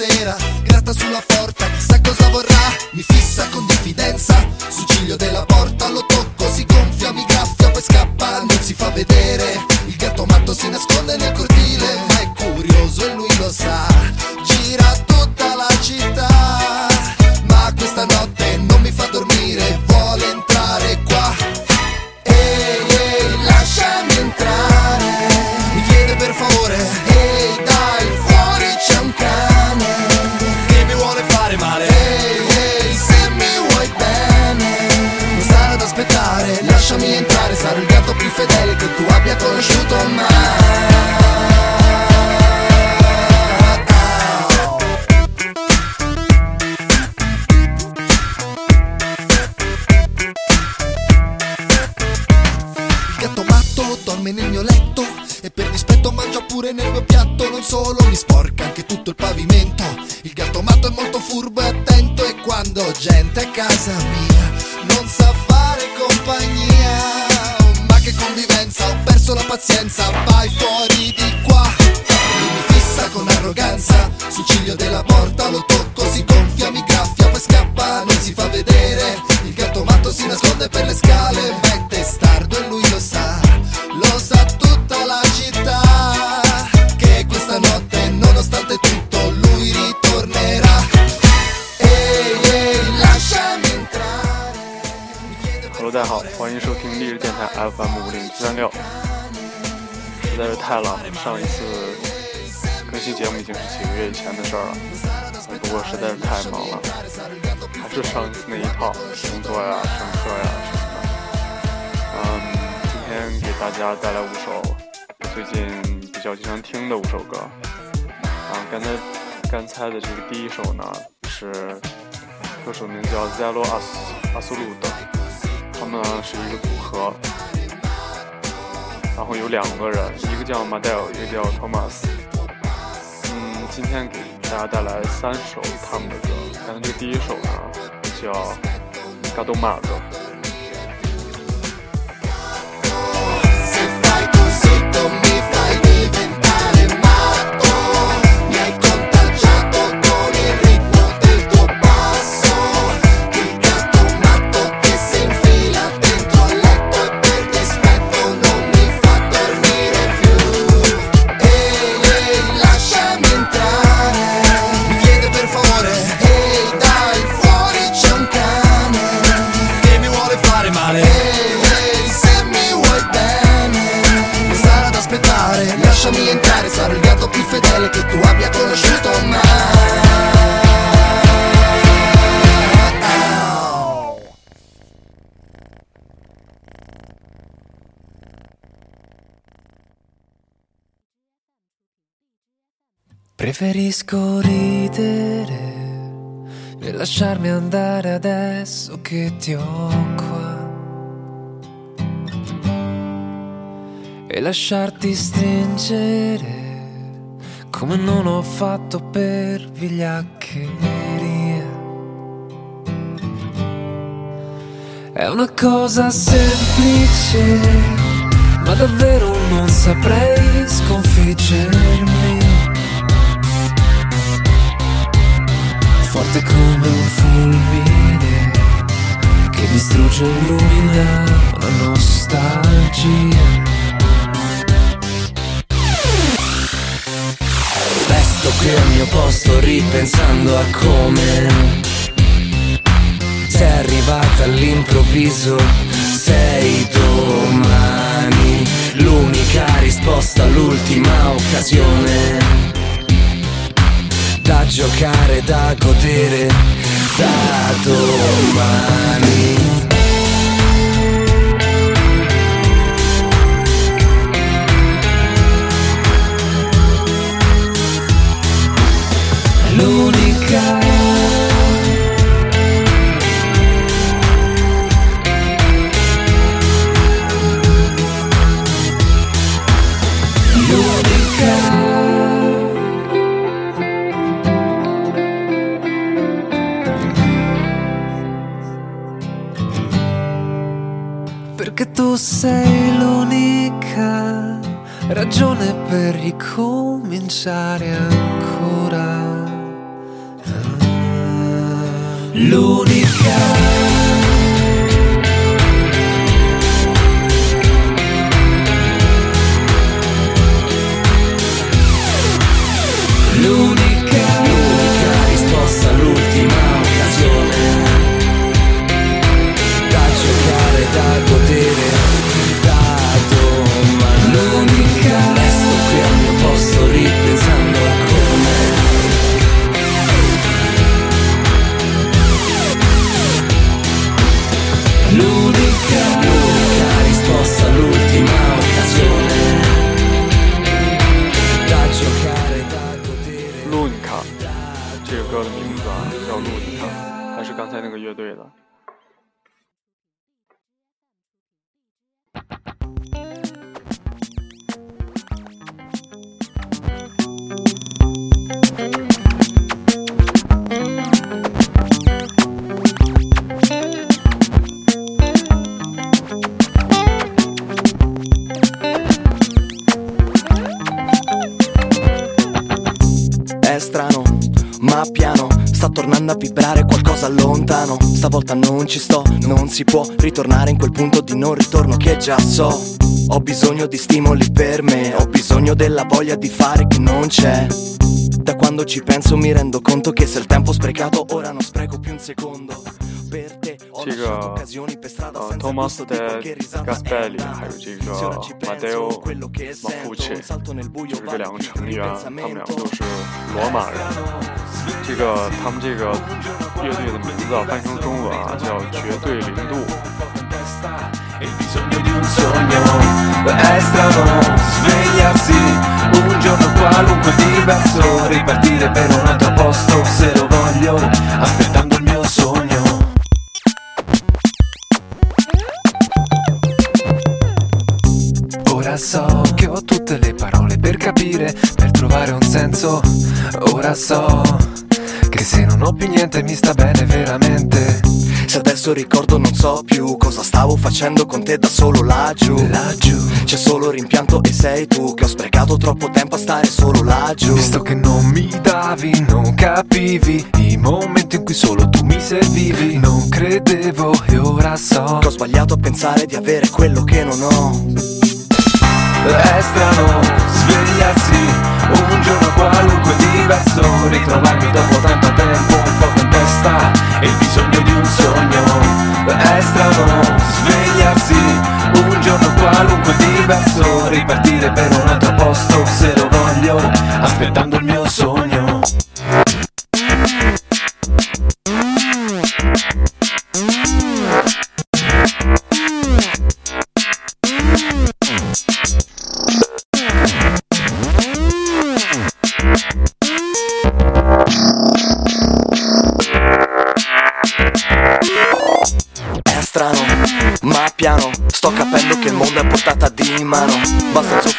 sera Gratta sulla porta, chissà cosa vorrà Mi fissa con diffidenza Sul ciglio della porta lo sarò il gatto più fedele che tu abbia conosciuto mai. Dorme nel mio letto E per dispetto mangia pure nel mio piatto. Non solo mi sporca anche tutto il pavimento. Il gatto matto è molto furbo e attento E quando gente a casa 太了，上一次更新节目已经是几个月以前的事儿了，不过实在是太忙了，还是上一次那一套工作呀、上课呀什么的。嗯，今天给大家带来五首最近比较经常听的五首歌。啊，刚才刚才的这个第一首呢是歌手名叫 Zelo As Asuludo。他们呢是一个组合，然后有两个人，一个叫马黛尔一个叫托马斯。嗯，今天给大家带来三首他们的歌。刚才这个第一首呢叫 Gado Mago。Se fai Preferisco ridere e lasciarmi andare adesso che ti ho qua. E lasciarti stringere come non ho fatto per vigliaccheria. È una cosa semplice, ma davvero non saprei sconfiggermi. Forte come un fulmine che distrugge e illumina la nostalgia. Resto qui al mio posto ripensando a come sei arrivata all'improvviso, sei domani. L'unica risposta all'ultima occasione da giocare, da godere, da domani. L'unica per ricominciare ancora. Ah, L'unica. 还是刚才那个乐队的。Tornando a vibrare qualcosa lontano. Stavolta non ci sto, non si può ritornare in quel punto di non ritorno che già so. Ho bisogno di stimoli per me, ho bisogno della voglia di fare che non c'è. Da quando ci penso mi rendo conto che se il tempo sprecato ora non spreco più un secondo. Per te 这个呃，Thomas de Gaspelli 还有这个 Matteo Mafucci，就是这两个成员，他们两个都是罗马人。这个他们这个乐队的名字啊，翻译成中文啊，叫绝对零度。 Capire, per trovare un senso. Ora so che se non ho più niente mi sta bene veramente. Se adesso ricordo non so più cosa stavo facendo con te da solo laggiù. Laggiù. C'è solo rimpianto e sei tu che ho sprecato troppo tempo a stare solo laggiù. Visto che non mi davi, non capivi i momenti in cui solo tu mi servivi. Non credevo e ora so che ho sbagliato a pensare di avere quello che non ho. È strano svegliarsi un giorno qualunque diverso Ritrovarmi dopo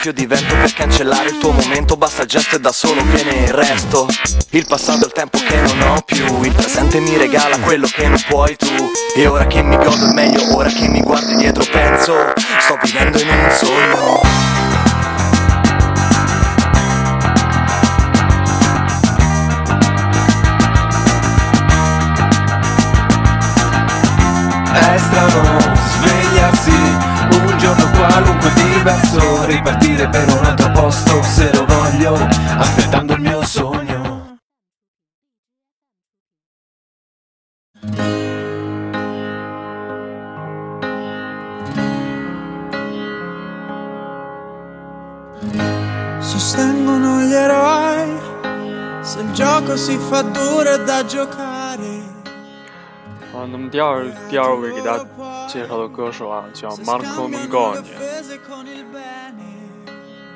soffio di vento per cancellare il tuo momento. Basta il gesto e da solo viene il resto. Il passato è il tempo che non ho più. Il presente mi regala quello che non puoi tu. E ora che mi godo è meglio, ora che mi guardi dietro penso Sto vivendo in un sogno. È strano. un qualunque diverso Ripartire per un altro posto se lo voglio Aspettando il mio sogno. Sostengono gli eroi Se il gioco si fa duro da giocare. Quando un diavolo, il diavolo che dà 介绍的歌手啊，叫 Marco Mengoni。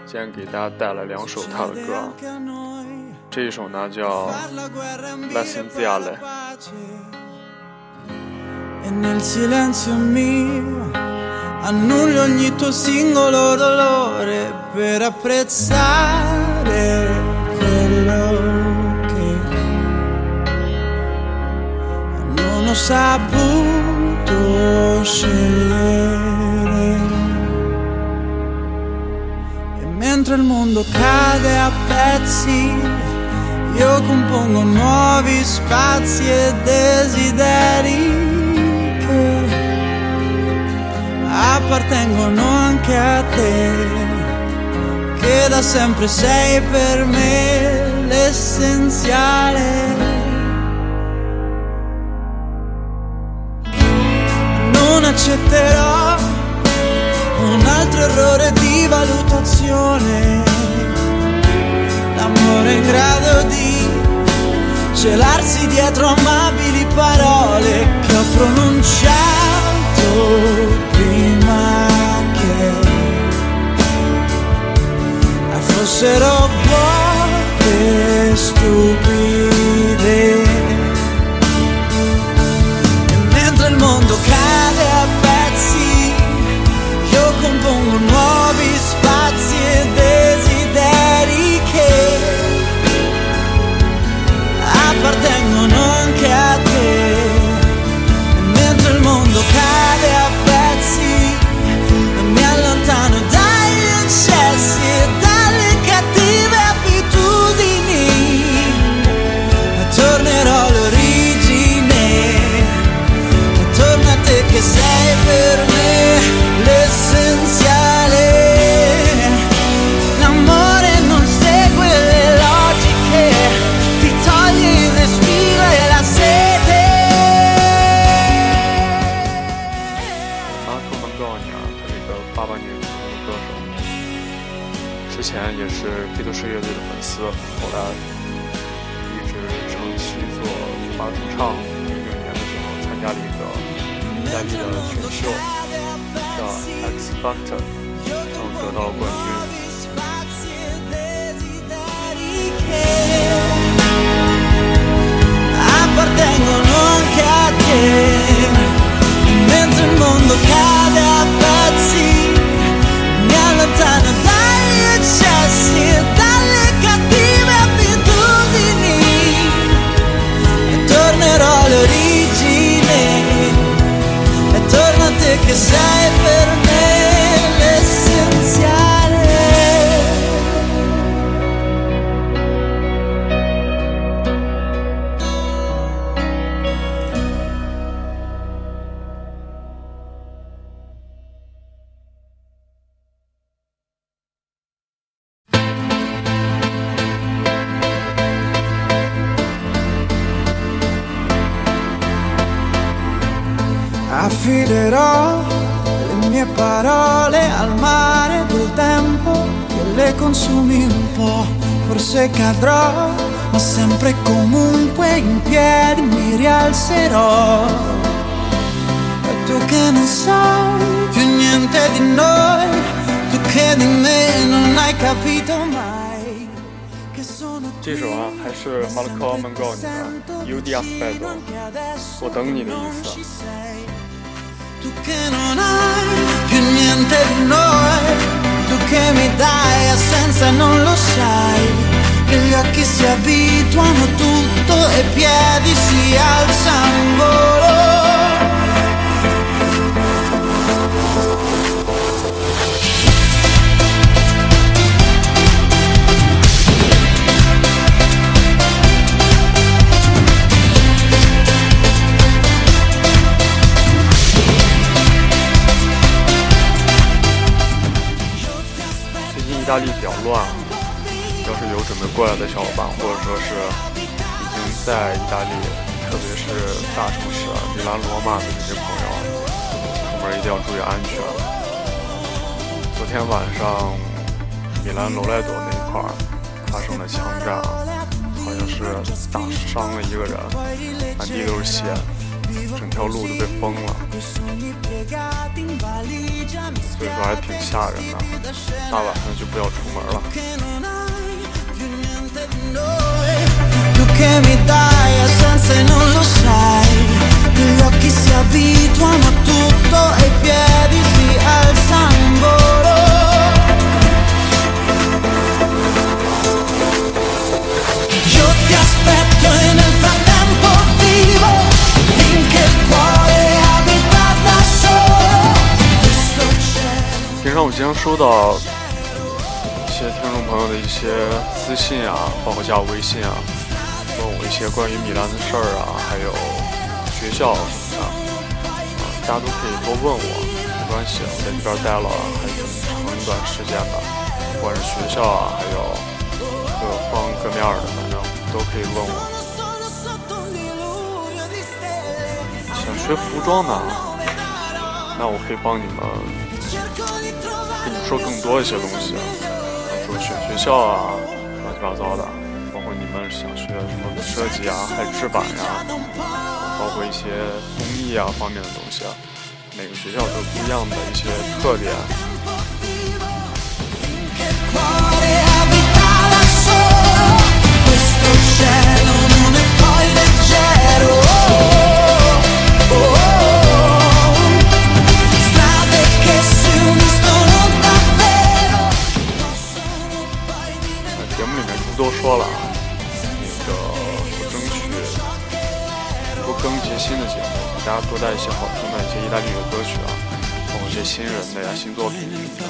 今天给大家带来两首他的歌，这一首呢叫《L'essenziale》。E nel silenzio mio annullo ogni tuo singolo dolore per apprezzare quello saputo scegliere. E mentre il mondo cade a pezzi, io compongo nuovi spazi e desideri che appartengono anche a te, che da sempre sei per me l'essenziale. Accetterò un altro errore di valutazione. L'amore in grado di celarsi dietro amabili parole che ho pronunciato prima che fossero vuote stupide 前也是披头士乐队的粉丝，后来一直长期做吧主唱。零六年的时候参加了一个意大利的选秀，叫 X Factor，然后得到了冠军。appartengono anche a te, mentre il mondo cade le mie parole al mare del tempo che le consumi un po'. Forse cadrò, ma sempre e comunque in piedi mi rialzerò. E tu che non sai più niente di noi, tu che di me non hai capito mai. Che sono 这首啊，还是 Marco Mangoni 的《You di aspetto》，我等你的意思。 Niente di noi, tu che mi dai assenza non lo sai, che gli occhi si abituano tutto e piedi si alzano 意大利比较乱，要是有准备过来的小伙伴，或者说是已经在意大利，特别是大城市米兰、罗马的这些朋友，出门一定要注意安全。昨天晚上，米兰罗莱朵那一块发生了枪战，好像是打伤了一个人，满地都是血，整条路都被封了，所以说还挺吓人的。大晚上就不要出门了。che non hai più 经收到一些听众朋友的一些私信啊，包括加我微信啊，问我一些关于米兰的事儿啊，还有学校什么的，啊，大家都可以多问我，没关系，我在这边待了还挺长一段时间的，不管是学校啊，还有各方各面的，反正都可以问我。想学服装的，那我可以帮你们跟你说更多一些东西，比如说选学校啊，乱七八糟的，包括你们想学什么设计啊，还有制版呀、包括一些工艺啊方面的东西啊，每个学校都有不一样的一些特点。说了啊，那个我争取多更一些新的节目，给大家多带一些好听的一些意大利语的歌曲啊，包括一些新人的呀、新作品什么的。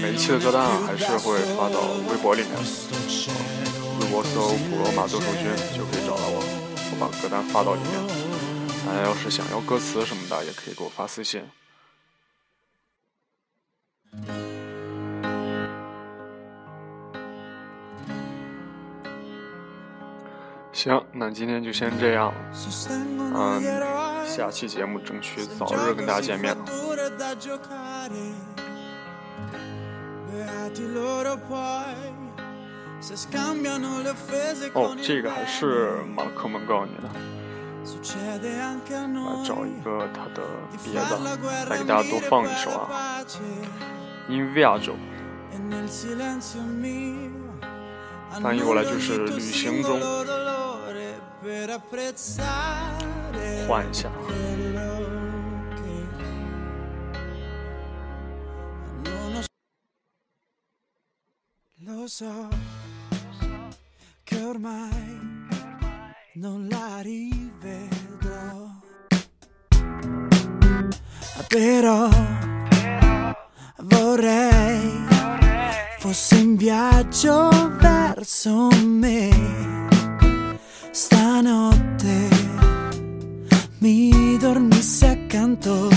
每一期的歌单啊，还是会发到微博里面，微博搜“普罗马斗兽君”就可以找到我，我把歌单发到里面。大家要是想要歌词什么的，也可以给我发私信。行，那今天就先这样，sostengono 嗯下期节目争取早日跟大家见面。哦，这个还是马克蒙告你的。来找一个他的别的，来给大家多放一首啊。In viaggio，翻译过来就是旅行中。幻想。Lo so che ormai non la rivedrò, però vorrei fosse in viaggio verso me mi dormisse accanto.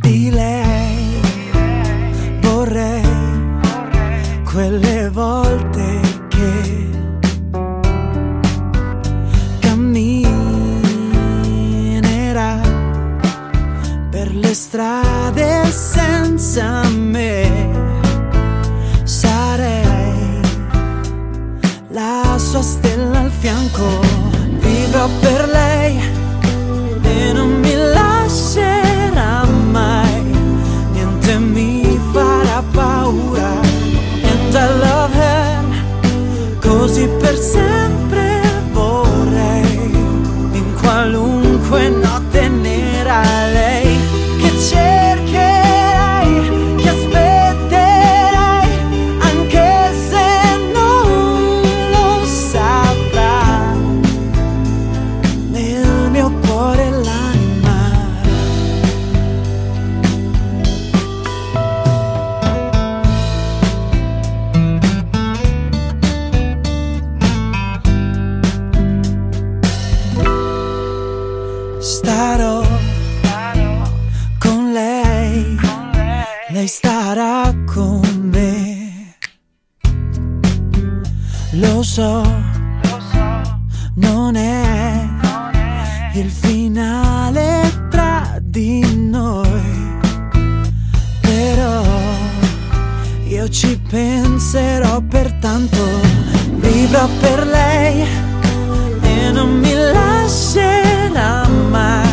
Di lei vorrei quelle volte che camminerà per le strade senza me. Fianco, vivrò per lei vivrò per lei e non mi lascerà mai.